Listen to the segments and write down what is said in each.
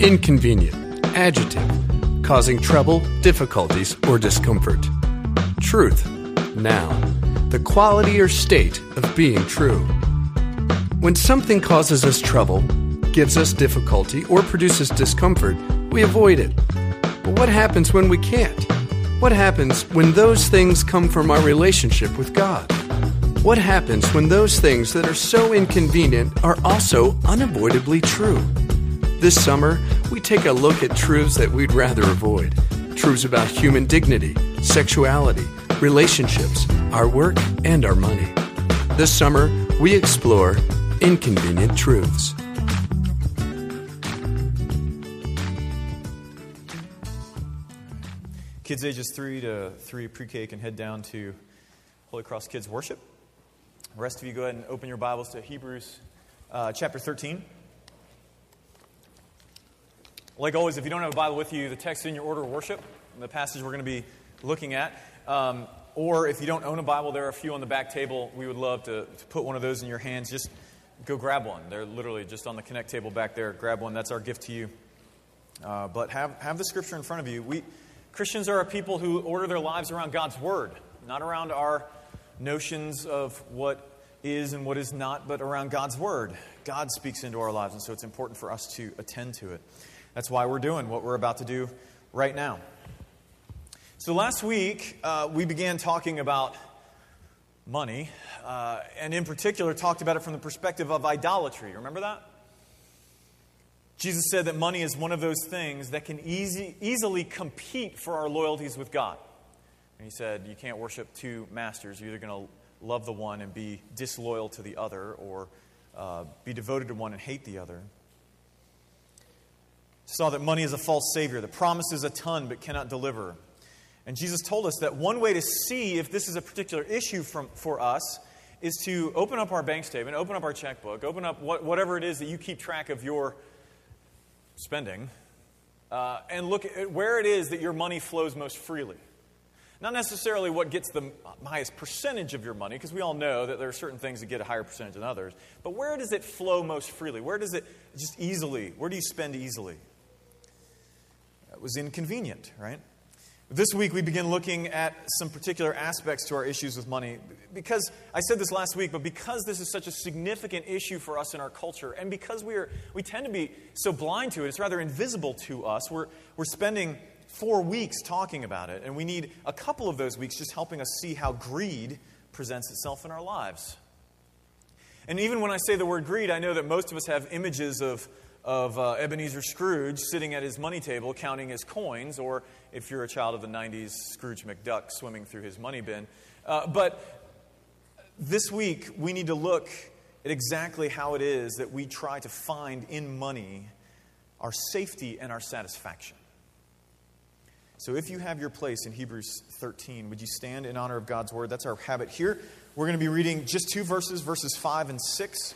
Inconvenient, adjective, causing trouble, difficulties, or discomfort. Truth, noun, the quality or state of being true. When something causes us trouble, gives us difficulty, or produces discomfort, we avoid it. But what happens when we can't? What happens when those things come from our relationship with God? What happens when those things that are so inconvenient are also unavoidably true? This summer, we take a look at truths that we'd rather avoid truths about human dignity, sexuality, relationships, our work, and our money. This summer, we explore inconvenient truths. Kids ages 3 to 3 pre K can head down to Holy Cross Kids Worship. The rest of you go ahead and open your Bibles to Hebrews uh, chapter 13. Like always, if you don't have a Bible with you, the text in your order of worship, the passage we're going to be looking at. Um, or if you don't own a Bible, there are a few on the back table. We would love to, to put one of those in your hands. Just go grab one. They're literally just on the Connect table back there. Grab one. That's our gift to you. Uh, but have, have the scripture in front of you. We, Christians are a people who order their lives around God's Word, not around our notions of what is and what is not, but around God's Word. God speaks into our lives, and so it's important for us to attend to it. That's why we're doing what we're about to do right now. So, last week, uh, we began talking about money, uh, and in particular, talked about it from the perspective of idolatry. Remember that? Jesus said that money is one of those things that can easy, easily compete for our loyalties with God. And he said, You can't worship two masters. You're either going to love the one and be disloyal to the other, or uh, be devoted to one and hate the other saw that money is a false savior that promises a ton but cannot deliver. And Jesus told us that one way to see if this is a particular issue from, for us is to open up our bank statement, open up our checkbook, open up what, whatever it is that you keep track of your spending, uh, and look at where it is that your money flows most freely. Not necessarily what gets the highest percentage of your money, because we all know that there are certain things that get a higher percentage than others, but where does it flow most freely? Where does it just easily, where do you spend easily? Was inconvenient, right? This week, we begin looking at some particular aspects to our issues with money. Because I said this last week, but because this is such a significant issue for us in our culture, and because we, are, we tend to be so blind to it, it's rather invisible to us, we're, we're spending four weeks talking about it, and we need a couple of those weeks just helping us see how greed presents itself in our lives. And even when I say the word greed, I know that most of us have images of of uh, Ebenezer Scrooge sitting at his money table counting his coins, or if you're a child of the 90s, Scrooge McDuck swimming through his money bin. Uh, but this week, we need to look at exactly how it is that we try to find in money our safety and our satisfaction. So, if you have your place in Hebrews 13, would you stand in honor of God's word? That's our habit here. We're going to be reading just two verses, verses 5 and 6.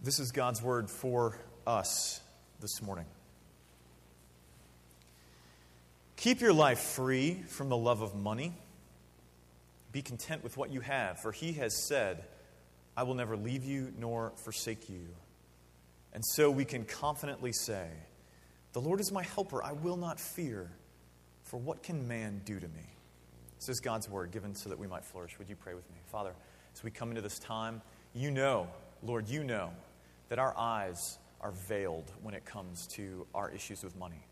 This is God's word for us this morning. Keep your life free from the love of money. Be content with what you have, for he has said, I will never leave you nor forsake you. And so we can confidently say, The Lord is my helper, I will not fear, for what can man do to me? This is God's word given so that we might flourish. Would you pray with me? Father, as we come into this time, you know, Lord, you know that our eyes are veiled when it comes to our issues with money.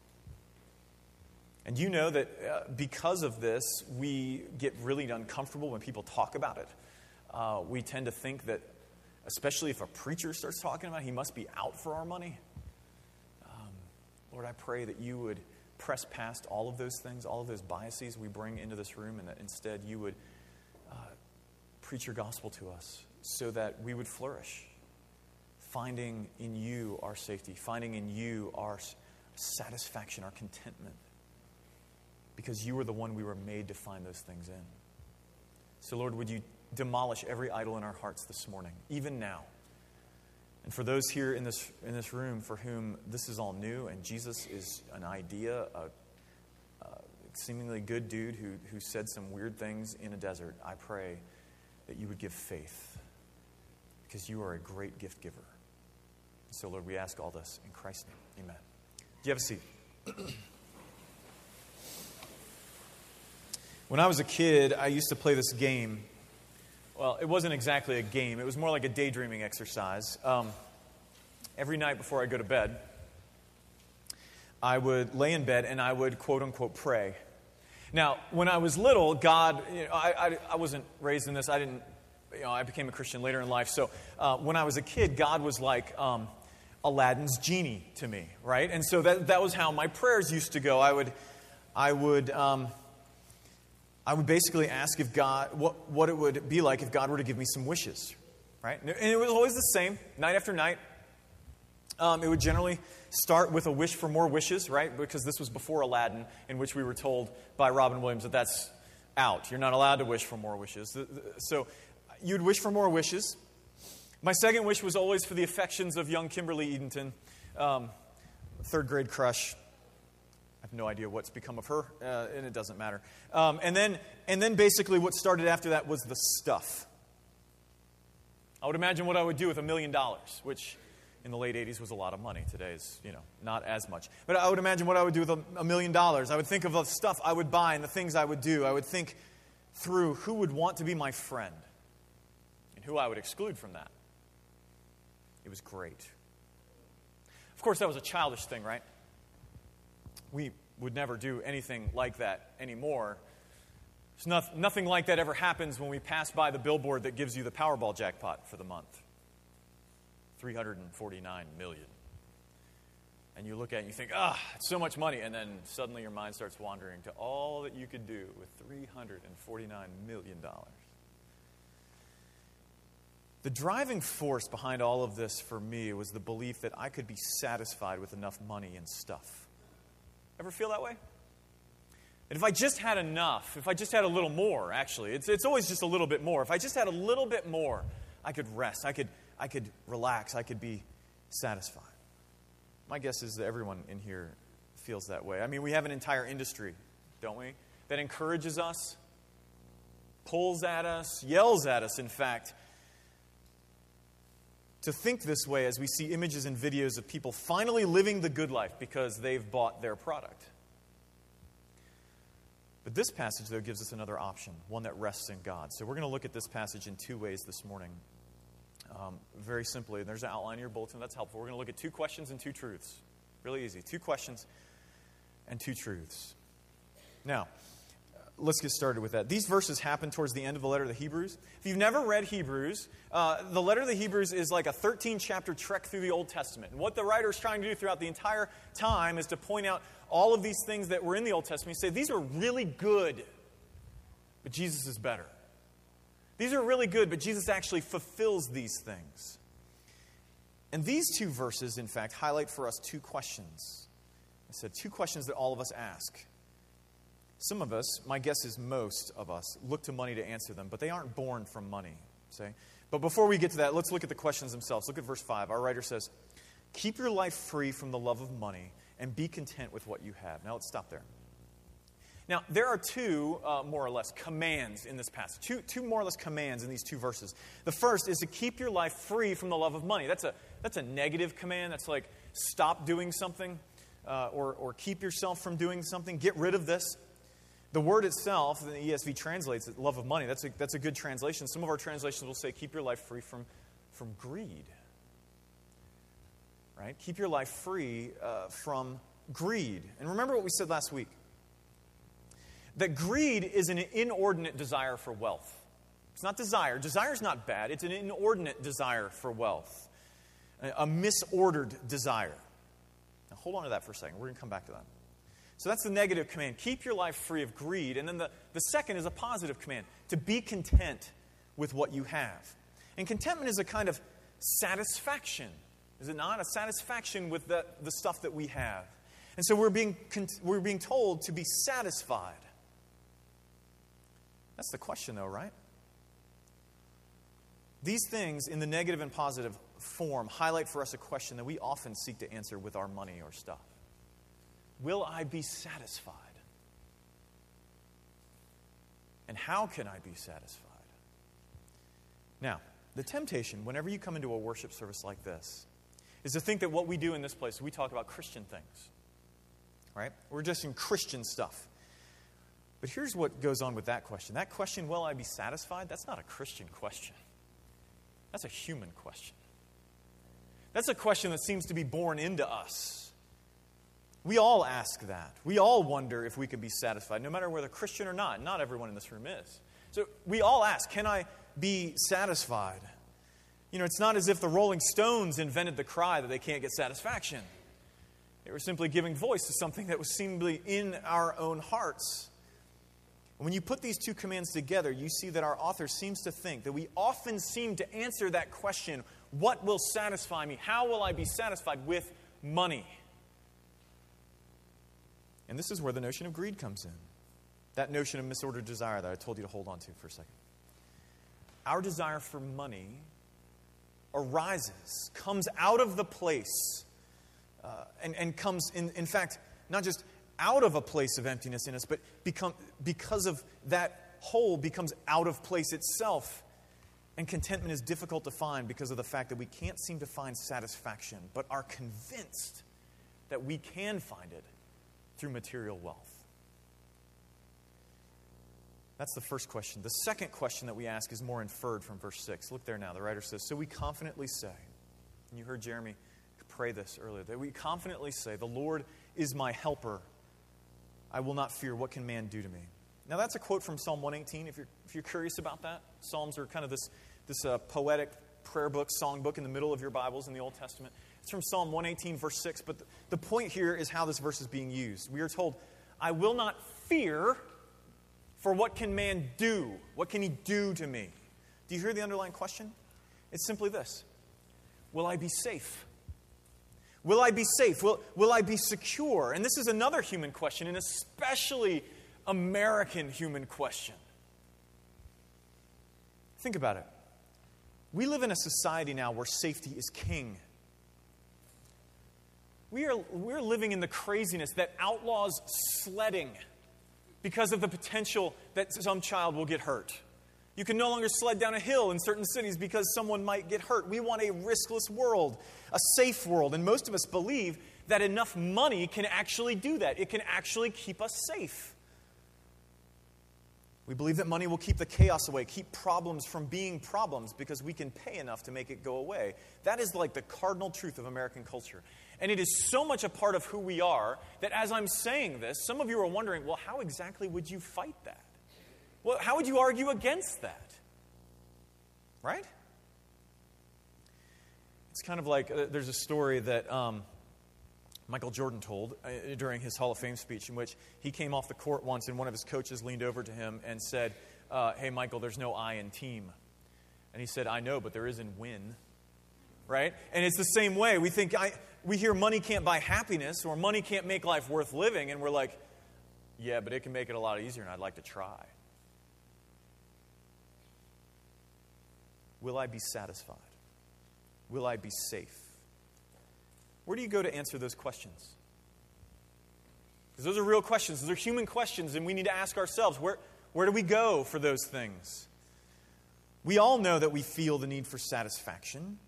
And you know that uh, because of this, we get really uncomfortable when people talk about it. Uh, we tend to think that, especially if a preacher starts talking about it, he must be out for our money. Um, Lord, I pray that you would press past all of those things, all of those biases we bring into this room, and that instead you would uh, preach your gospel to us so that we would flourish finding in you our safety, finding in you our satisfaction, our contentment. Because you are the one we were made to find those things in. So, Lord, would you demolish every idol in our hearts this morning, even now? And for those here in this, in this room for whom this is all new and Jesus is an idea, a, a seemingly good dude who, who said some weird things in a desert, I pray that you would give faith because you are a great gift giver. So, Lord, we ask all this in Christ's name. Amen. Do you have a seat? when I was a kid, I used to play this game. Well, it wasn't exactly a game, it was more like a daydreaming exercise. Um, every night before I go to bed, I would lay in bed and I would quote unquote pray. Now, when I was little, God, you know, I, I, I, wasn't raised in this. I didn't, you know, I became a Christian later in life. So uh, when I was a kid, God was like um, Aladdin's genie to me, right? And so that, that was how my prayers used to go. I would, I would, um, I would basically ask if God, what, what it would be like if God were to give me some wishes, right? And it was always the same, night after night. Um, it would generally start with a wish for more wishes, right? Because this was before Aladdin, in which we were told by Robin Williams that that's out. You're not allowed to wish for more wishes. So you'd wish for more wishes. My second wish was always for the affections of young Kimberly Edenton, um, third grade crush. I have no idea what's become of her, uh, and it doesn't matter. Um, and, then, and then basically what started after that was the stuff. I would imagine what I would do with a million dollars, which in the late 80s was a lot of money. Today is, you know, not as much. But I would imagine what I would do with a, million dollars. I would think of the stuff I would buy and the things I would do. I would think through who would want to be my friend and who I would exclude from that. It was great. Of course, that was a childish thing, right? We would never do anything like that anymore. Not, nothing like that ever happens when we pass by the billboard that gives you the Powerball jackpot for the month. 349 million. And you look at it and you think, ah, it's so much money. And then suddenly your mind starts wandering to all that you could do with $349 million. The driving force behind all of this for me was the belief that I could be satisfied with enough money and stuff. Ever feel that way? And if I just had enough, if I just had a little more, actually, it's, it's always just a little bit more. If I just had a little bit more, I could rest. I could, I could relax, I could be satisfied. My guess is that everyone in here feels that way. I mean, we have an entire industry, don't we, that encourages us, pulls at us, yells at us, in fact, to think this way as we see images and videos of people finally living the good life because they've bought their product. But this passage, though, gives us another option, one that rests in God. So we're going to look at this passage in two ways this morning. Um, very simply, and there's an outline in your bulletin that's helpful. We're going to look at two questions and two truths. Really easy. Two questions and two truths. Now, let's get started with that. These verses happen towards the end of the letter of the Hebrews. If you've never read Hebrews, uh, the letter of the Hebrews is like a 13 chapter trek through the Old Testament. And what the writer is trying to do throughout the entire time is to point out all of these things that were in the Old Testament. He say, these are really good, but Jesus is better. These are really good, but Jesus actually fulfills these things. And these two verses, in fact, highlight for us two questions. I said two questions that all of us ask. Some of us, my guess is most of us, look to money to answer them, but they aren't born from money. Say. But before we get to that, let's look at the questions themselves. Look at verse 5. Our writer says, Keep your life free from the love of money and be content with what you have. Now let's stop there. Now, there are two, uh, more or less, commands in this passage. Two, two more or less commands in these two verses. The first is to keep your life free from the love of money. That's a, that's a negative command. That's like stop doing something uh, or, or keep yourself from doing something. Get rid of this. The word itself, the ESV translates it, love of money. That's a, that's a good translation. Some of our translations will say, keep your life free from, from greed. Right? Keep your life free uh, from greed. And remember what we said last week that greed is an inordinate desire for wealth. It's not desire. Desire is not bad, it's an inordinate desire for wealth, a misordered desire. Now, hold on to that for a second. We're going to come back to that. So that's the negative command keep your life free of greed. And then the, the second is a positive command to be content with what you have. And contentment is a kind of satisfaction, is it not? A satisfaction with the, the stuff that we have. And so we're being, we're being told to be satisfied. That's the question, though, right? These things, in the negative and positive form, highlight for us a question that we often seek to answer with our money or stuff Will I be satisfied? And how can I be satisfied? Now, the temptation, whenever you come into a worship service like this, is to think that what we do in this place, we talk about Christian things. Right? We're just in Christian stuff. But here's what goes on with that question. That question, will I be satisfied? That's not a Christian question. That's a human question. That's a question that seems to be born into us. We all ask that. We all wonder if we can be satisfied, no matter whether Christian or not. Not everyone in this room is. So we all ask, can I be satisfied? You know, it's not as if the Rolling Stones invented the cry that they can't get satisfaction. They were simply giving voice to something that was seemingly in our own hearts. When you put these two commands together, you see that our author seems to think that we often seem to answer that question what will satisfy me? How will I be satisfied with money? And this is where the notion of greed comes in. That notion of misordered desire that I told you to hold on to for a second. Our desire for money arises, comes out of the place, uh, and, and comes, in, in fact, not just out of a place of emptiness in us, but become, because of that hole becomes out of place itself. And contentment is difficult to find because of the fact that we can't seem to find satisfaction, but are convinced that we can find it through material wealth. That's the first question. The second question that we ask is more inferred from verse 6. Look there now. The writer says, So we confidently say, and you heard Jeremy pray this earlier, that we confidently say, The Lord is my helper. I will not fear. What can man do to me? Now, that's a quote from Psalm 118, if you're, if you're curious about that. Psalms are kind of this, this uh, poetic prayer book, song book in the middle of your Bibles in the Old Testament. It's from Psalm 118, verse 6. But the, point here is how this verse is being used. We are told, I will not fear for what can man do? What can he do to me? Do you hear the underlying question? It's simply this Will I be safe? Will I be safe? Will, will I be secure? And this is another human question, an especially American human question. Think about it. We live in a society now where safety is king. We are, we're living in the craziness that outlaws sledding because of the potential that some child will get hurt. You can no longer sled down a hill in certain cities because someone might get hurt. We want a riskless world, a safe world, and most of us believe that enough money can actually do that. It can actually keep us safe. We believe that money will keep the chaos away, keep problems from being problems because we can pay enough to make it go away. That is like the cardinal truth of American culture. And it is so much a part of who we are that as I'm saying this, some of you are wondering, well, how exactly would you fight that? Well, how would you argue against that? Right? It's kind of like uh, there's a story that um, Michael Jordan told uh, during his Hall of Fame speech, in which he came off the court once and one of his coaches leaned over to him and said, uh, Hey, Michael, there's no I in team. And he said, I know, but there is in win. Right? And it's the same way. We think, I, we hear money can't buy happiness or money can't make life worth living, and we're like, yeah, but it can make it a lot easier, and I'd like to try. Will I be satisfied? Will I be safe? Where do you go to answer those questions? Because those are real questions. Those are human questions, and we need to ask ourselves where, where do we go for those things? We all know that we feel the need for satisfaction.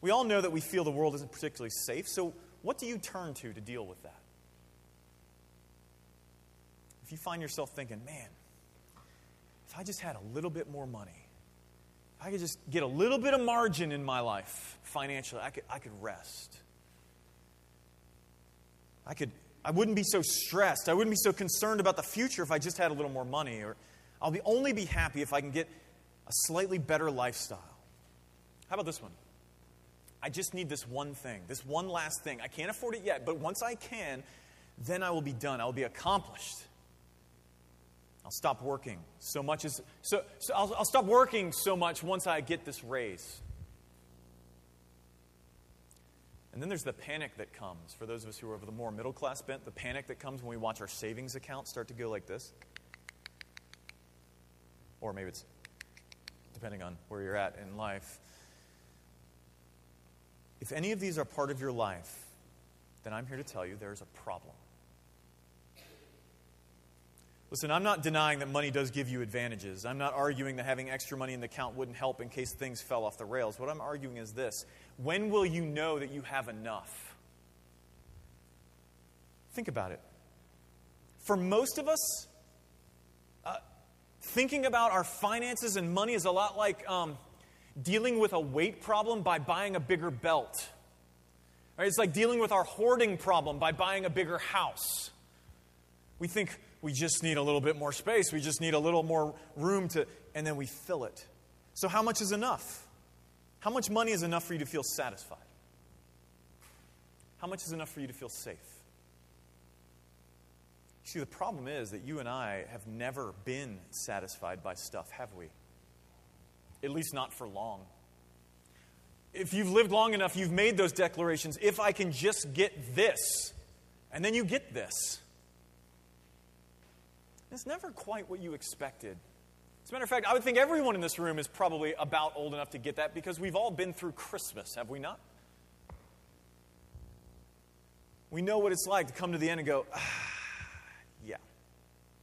We all know that we feel the world isn't particularly safe, so what do you turn to to deal with that? If you find yourself thinking, man, if I just had a little bit more money, if I could just get a little bit of margin in my life financially, I could, I could rest. I could I wouldn't be so stressed. I wouldn't be so concerned about the future if I just had a little more money. Or I'll be only be happy if I can get a slightly better lifestyle. How about this one? I just need this one thing, this one last thing. I can't afford it yet, but once I can, then I will be done. I will be accomplished. I'll stop working so much as so, so I'll, I'll stop working so much once I get this raise. And then there's the panic that comes for those of us who are of the more middle class bent, the panic that comes when we watch our savings account start to go like this. Or maybe it's depending on where you're at in life. If any of these are part of your life, then I'm here to tell you there's a problem. Listen, I'm not denying that money does give you advantages. I'm not arguing that having extra money in the account wouldn't help in case things fell off the rails. What I'm arguing is this when will you know that you have enough? Think about it. For most of us, uh, thinking about our finances and money is a lot like um, dealing with a weight problem by buying a bigger belt. Right? It's like dealing with our hoarding problem by buying a bigger house. We think we just need a little bit more space, we just need a little more room to, and then we fill it. So, how much is enough? How much money is enough for you to feel satisfied? How much is enough for you to feel safe? See, the problem is that you and I have never been satisfied by stuff, have we? At least not for long. If you've lived long enough, you've made those declarations. If I can just get this, and then you get this. It's never quite what you expected. As a matter of fact, I would think everyone in this room is probably about old enough to get that because we've all been through Christmas, have we not? We know what it's like to come to the end and go, ah, yeah,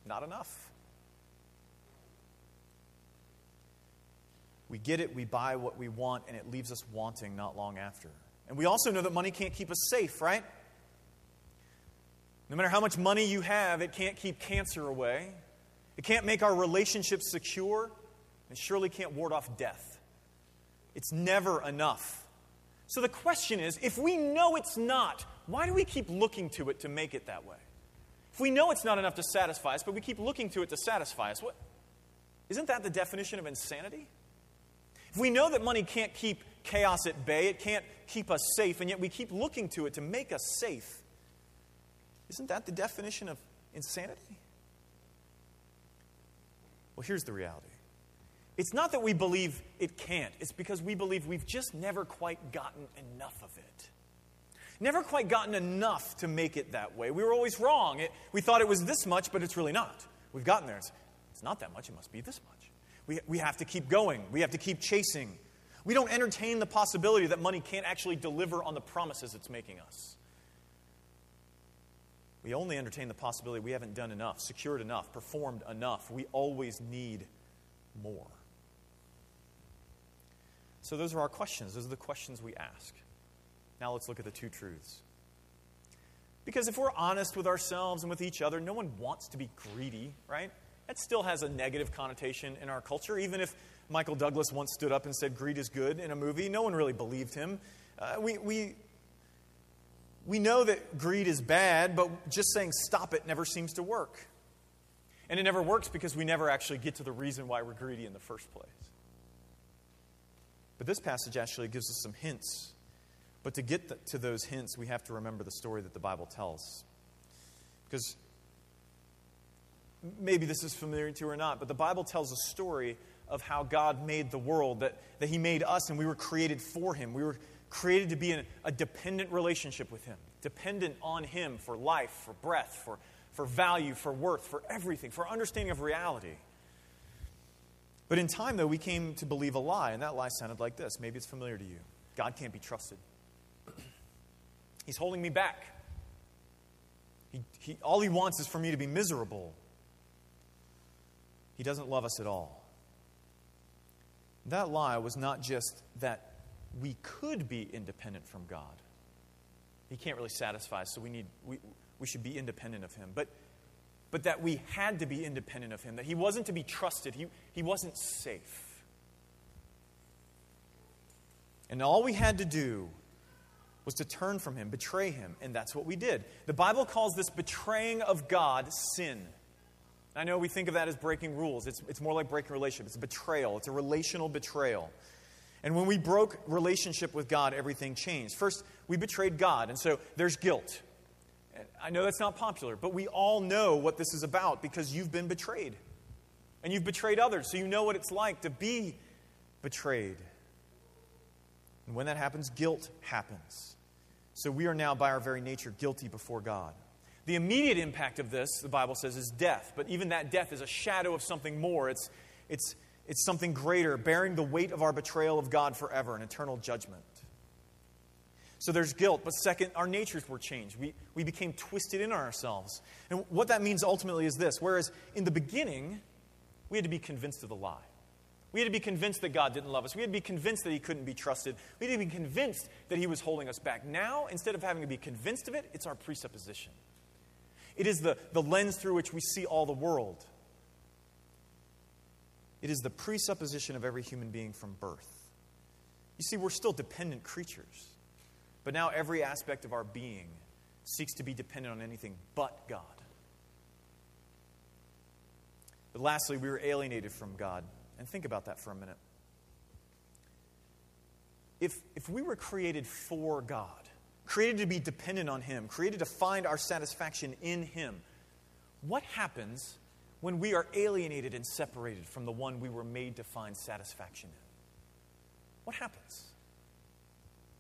not enough. We get it, we buy what we want, and it leaves us wanting not long after. And we also know that money can't keep us safe, right? No matter how much money you have, it can't keep cancer away. It can't make our relationships secure. And surely can't ward off death. It's never enough. So the question is if we know it's not, why do we keep looking to it to make it that way? If we know it's not enough to satisfy us, but we keep looking to it to satisfy us, what, isn't that the definition of insanity? We know that money can't keep chaos at bay, it can't keep us safe, and yet we keep looking to it to make us safe, isn't that the definition of insanity? Well, here's the reality it's not that we believe it can't, it's because we believe we've just never quite gotten enough of it. Never quite gotten enough to make it that way. We were always wrong. It, we thought it was this much, but it's really not. We've gotten there. It's, it's not that much, it must be this much. We, we have to keep going, we have to keep chasing. We don't entertain the possibility that money can't actually deliver on the promises it's making us. We only entertain the possibility we haven't done enough, secured enough, performed enough. We always need more. So, those are our questions. Those are the questions we ask. Now let's look at the two truths. Because if we're honest with ourselves and with each other, no one wants to be greedy, right? That still has a negative connotation in our culture. Even if Michael Douglas once stood up and said greed is good in a movie, no one really believed him. Uh, we, we, we know that greed is bad, but just saying stop it never seems to work. And it never works because we never actually get to the reason why we're greedy in the first place. But this passage actually gives us some hints but to get to those hints, we have to remember the story that the Bible tells. Because maybe this is familiar to you or not, but the Bible tells a story of how God made the world, that, that He made us and we were created for Him. We were created to be in a dependent relationship with Him, dependent on Him for life, for breath, for, for value, for worth, for everything, for understanding of reality. But in time, though, we came to believe a lie, and that lie sounded like this. Maybe it's familiar to you God can't be trusted. He's holding me back. He, he, all he wants is for me to be miserable. He doesn't love us at all. That lie was not just that we could be independent from God. He can't really satisfy us, so we, need, we, we should be independent of Him. But, but that we had to be independent of Him, that He wasn't to be trusted, He, he wasn't safe. And all we had to do was to turn from him, betray him, and that's what we did. The Bible calls this betraying of God sin. I know we think of that as breaking rules. It's, it's more like breaking relationship. It's a betrayal. It's a relational betrayal. And when we broke relationship with God, everything changed. First, we betrayed God, and so there's guilt. I know that's not popular, but we all know what this is about because you've been betrayed. And you've betrayed others, so you know what it's like to be betrayed. And when that happens, guilt happens. So we are now, by our very nature, guilty before God. The immediate impact of this, the Bible says, is death. But even that death is a shadow of something more. It's, it's, it's something greater, bearing the weight of our betrayal of God forever, an eternal judgment. So there's guilt, but second, our natures were changed. We, we became twisted in ourselves. And what that means ultimately is this whereas in the beginning, we had to be convinced of the lie. We had to be convinced that God didn't love us. We had to be convinced that He couldn't be trusted. We had to be convinced that He was holding us back. Now, instead of having to be convinced of it, it's our presupposition. It is the, the lens through which we see all the world. It is the presupposition of every human being from birth. You see, we're still dependent creatures. But now every aspect of our being seeks to be dependent on anything but God. But lastly, we were alienated from God. And think about that for a minute. If, if we were created for God, created to be dependent on Him, created to find our satisfaction in Him, what happens when we are alienated and separated from the one we were made to find satisfaction in? What happens?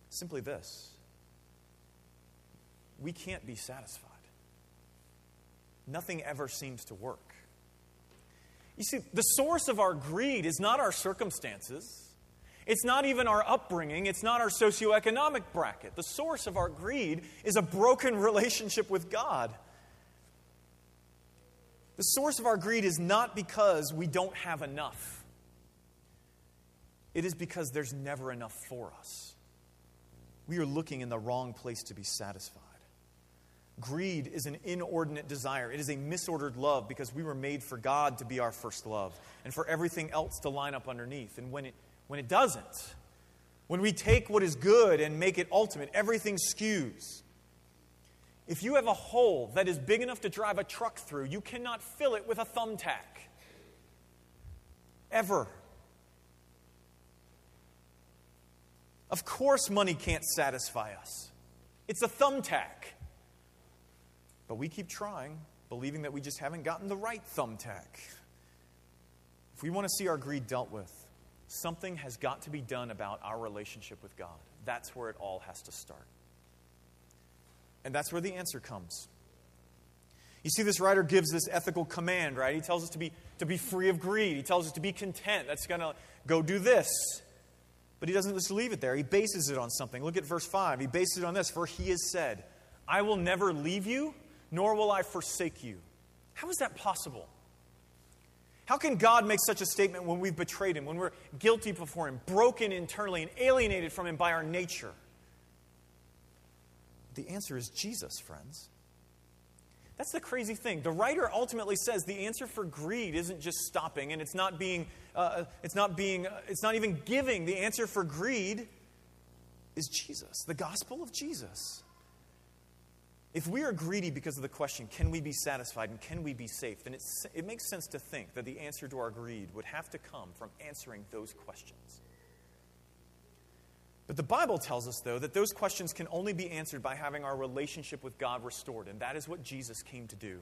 Simply this we can't be satisfied. Nothing ever seems to work. You see, the source of our greed is not our circumstances. It's not even our upbringing. It's not our socioeconomic bracket. The source of our greed is a broken relationship with God. The source of our greed is not because we don't have enough, it is because there's never enough for us. We are looking in the wrong place to be satisfied. Greed is an inordinate desire. It is a misordered love because we were made for God to be our first love and for everything else to line up underneath. And when it, when it doesn't, when we take what is good and make it ultimate, everything skews. If you have a hole that is big enough to drive a truck through, you cannot fill it with a thumbtack. Ever. Of course, money can't satisfy us. It's a thumbtack. But we keep trying, believing that we just haven't gotten the right thumbtack. If we want to see our greed dealt with, something has got to be done about our relationship with God. That's where it all has to start. And that's where the answer comes. You see, this writer gives this ethical command, right? He tells us to be, to be free of greed. He tells us to be content. That's going to go do this. But he doesn't just leave it there. He bases it on something. Look at verse 5. He bases it on this For he has said, I will never leave you nor will I forsake you. How is that possible? How can God make such a statement when we've betrayed Him, when we're guilty before Him, broken internally, and alienated from Him by our nature? The answer is Jesus, friends. That's the crazy thing. The writer ultimately says the answer for greed isn't just stopping, and it's not being, uh, it's not being, uh, it's not even giving. The answer for greed is Jesus, the gospel of Jesus. If we are greedy because of the question, can we be satisfied and can we be safe, then it makes sense to think that the answer to our greed would have to come from answering those questions. But the Bible tells us, though, that those questions can only be answered by having our relationship with God restored, and that is what Jesus came to do.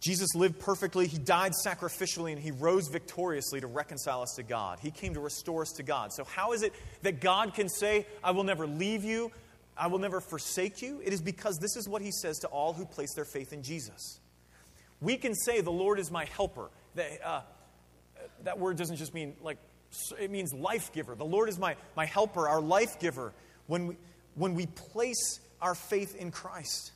Jesus lived perfectly, he died sacrificially, and he rose victoriously to reconcile us to God. He came to restore us to God. So, how is it that God can say, I will never leave you, I will never forsake you, it is because this is what he says to all who place their faith in Jesus. We can say, The Lord is my helper. That, uh, that word doesn't just mean like, it means life giver. The Lord is my, my helper, our life giver, when we, when we place our faith in Christ.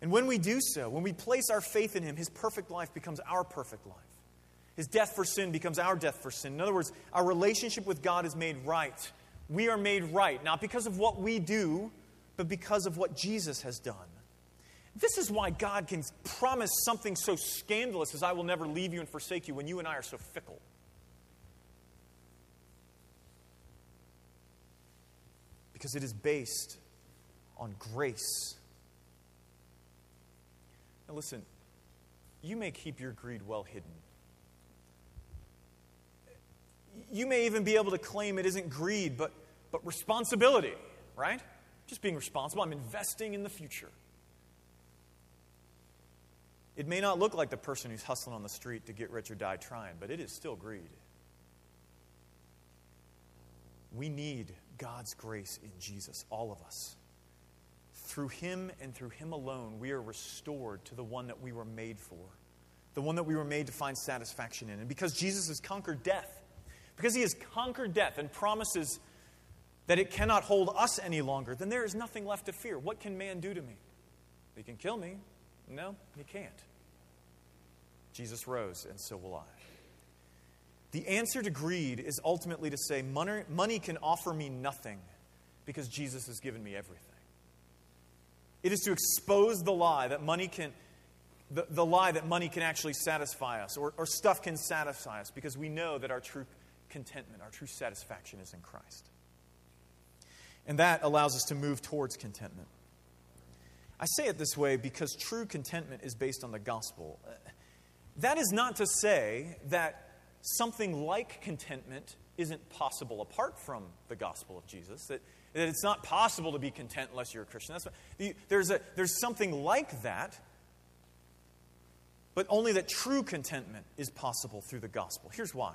And when we do so, when we place our faith in Him, His perfect life becomes our perfect life. His death for sin becomes our death for sin. In other words, our relationship with God is made right we are made right, not because of what we do, but because of what Jesus has done. This is why God can promise something so scandalous as I will never leave you and forsake you when you and I are so fickle. Because it is based on grace. Now, listen, you may keep your greed well hidden. You may even be able to claim it isn't greed, but, but responsibility, right? Just being responsible. I'm investing in the future. It may not look like the person who's hustling on the street to get rich or die trying, but it is still greed. We need God's grace in Jesus, all of us. Through Him and through Him alone, we are restored to the one that we were made for, the one that we were made to find satisfaction in. And because Jesus has conquered death, because he has conquered death and promises that it cannot hold us any longer, then there is nothing left to fear. What can man do to me? He can kill me. No, he can't. Jesus rose, and so will I. The answer to greed is ultimately to say money, money can offer me nothing because Jesus has given me everything. It is to expose the lie that money can, the, the lie that money can actually satisfy us or, or stuff can satisfy us because we know that our true contentment, our true satisfaction is in Christ. And that allows us to move towards contentment. I say it this way because true contentment is based on the gospel. That is not to say that something like contentment isn't possible apart from the gospel of Jesus, that, that it's not possible to be content unless you're a Christian. That's, the, there's, a, there's something like that, but only that true contentment is possible through the gospel. Here's why.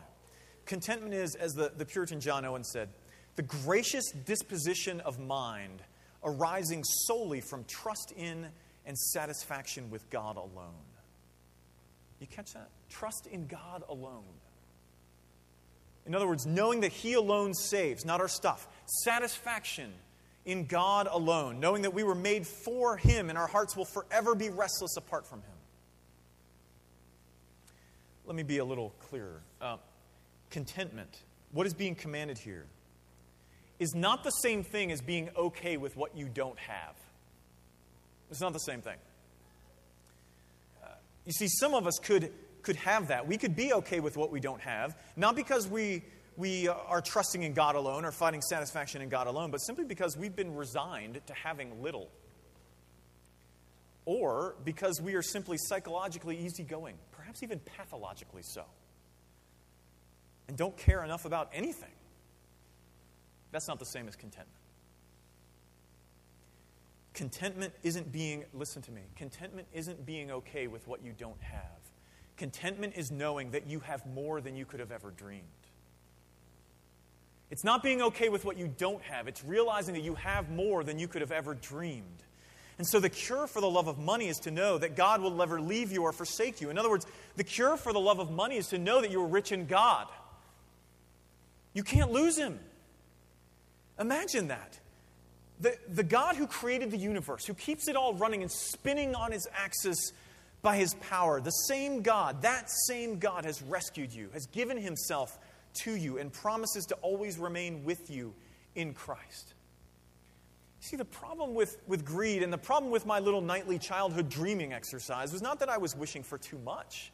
Contentment is, as the, the Puritan John Owen said, the gracious disposition of mind arising solely from trust in and satisfaction with God alone. You catch that? Trust in God alone. In other words, knowing that He alone saves, not our stuff. Satisfaction in God alone, knowing that we were made for Him and our hearts will forever be restless apart from Him. Let me be a little clearer. Uh, contentment, what is being commanded here, is not the same thing as being okay with what you don't have. It's not the same thing. Uh, you see, some of us could, could have that. We could be okay with what we don't have, not because we, we are trusting in God alone or finding satisfaction in God alone, but simply because we've been resigned to having little. Or because we are simply psychologically easygoing, perhaps even pathologically so, and don't care enough about anything. That's not the same as contentment. Contentment isn't being, listen to me, contentment isn't being okay with what you don't have. Contentment is knowing that you have more than you could have ever dreamed. It's not being okay with what you don't have, it's realizing that you have more than you could have ever dreamed. And so, the cure for the love of money is to know that God will never leave you or forsake you. In other words, the cure for the love of money is to know that you are rich in God. You can't lose Him. Imagine that. The, the God who created the universe, who keeps it all running and spinning on his axis by his power, the same God, that same God has rescued you, has given himself to you, and promises to always remain with you in Christ. See, the problem with, with greed and the problem with my little nightly childhood dreaming exercise was not that I was wishing for too much,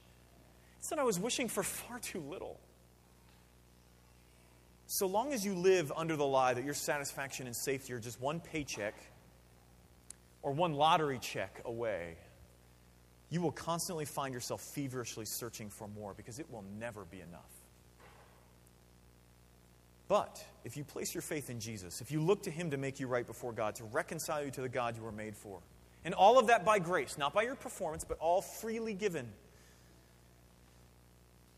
it's that I was wishing for far too little. So long as you live under the lie that your satisfaction and safety are just one paycheck or one lottery check away, you will constantly find yourself feverishly searching for more because it will never be enough. But if you place your faith in Jesus, if you look to Him to make you right before God, to reconcile you to the God you were made for, and all of that by grace, not by your performance, but all freely given,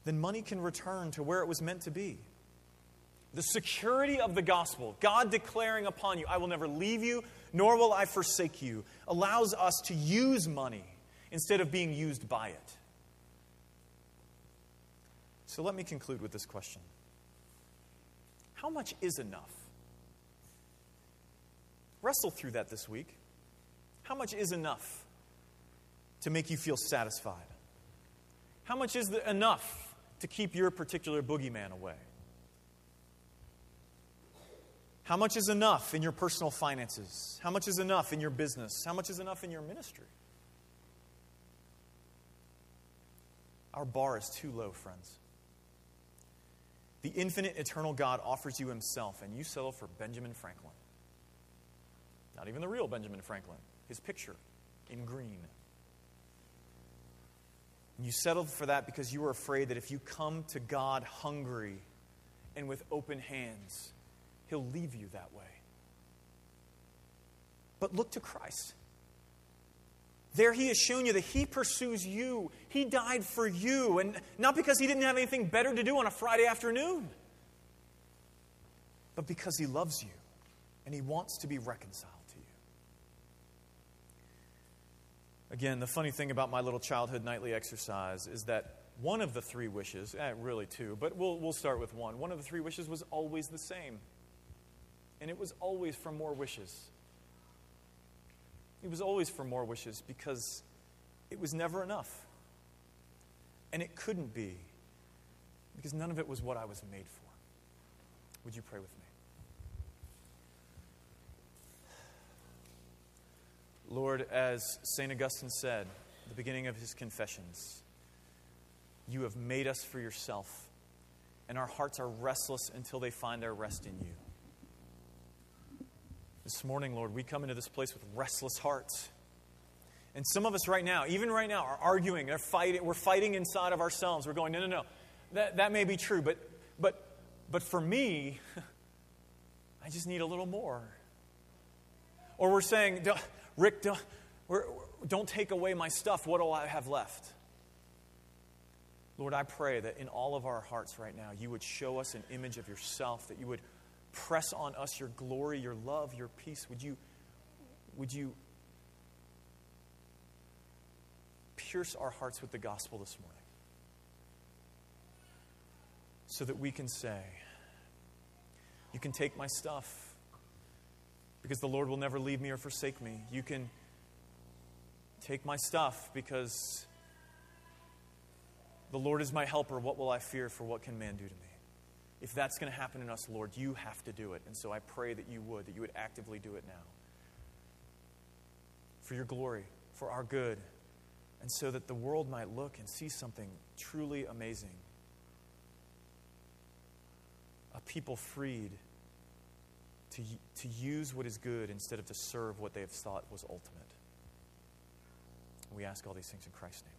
then money can return to where it was meant to be the security of the gospel, God declaring upon you, I will never leave you, nor will I forsake you, allows us to use money instead of being used by it. So let me conclude with this question How much is enough? Wrestle through that this week. How much is enough to make you feel satisfied? How much is enough to keep your particular boogeyman away? How much is enough in your personal finances? How much is enough in your business? How much is enough in your ministry? Our bar is too low, friends. The infinite, eternal God offers you himself, and you settle for Benjamin Franklin. Not even the real Benjamin Franklin, his picture in green. You settled for that because you were afraid that if you come to God hungry and with open hands, He'll leave you that way. But look to Christ. There he has shown you that he pursues you. He died for you, and not because he didn't have anything better to do on a Friday afternoon, but because he loves you and he wants to be reconciled to you. Again, the funny thing about my little childhood nightly exercise is that one of the three wishes, eh, really two, but we'll, we'll start with one. One of the three wishes was always the same And it was always for more wishes. It was always for more wishes because it was never enough. And it couldn't be because none of it was what I was made for. Would you pray with me? Lord, as St. Augustine said at the beginning of his Confessions, you have made us for yourself, and our hearts are restless until they find their rest in you. This morning, Lord, we come into this place with restless hearts. And some of us right now, even right now, are arguing. They're fighting. We're fighting inside of ourselves. We're going, no, no, no. That, that may be true, but, but, but for me, I just need a little more. Or we're saying, Rick, don't, don't take away my stuff. What do I have left? Lord, I pray that in all of our hearts right now, you would show us an image of yourself, that you would press on us your glory, your love, your peace. Would you, would you pierce our hearts with the gospel this morning so that we can say, You can take my stuff because the Lord will never leave me or forsake me. You can take my stuff because the Lord is my helper. What will I fear? For what can man do to me? If that's going to happen in us, Lord, you have to do it. And so I pray that you would, that you would actively do it now. For your glory, for our good, and so that the world might look and see something truly amazing. A people freed to, to use what is good instead of to serve what they have thought was ultimate. We ask all these things in Christ's name.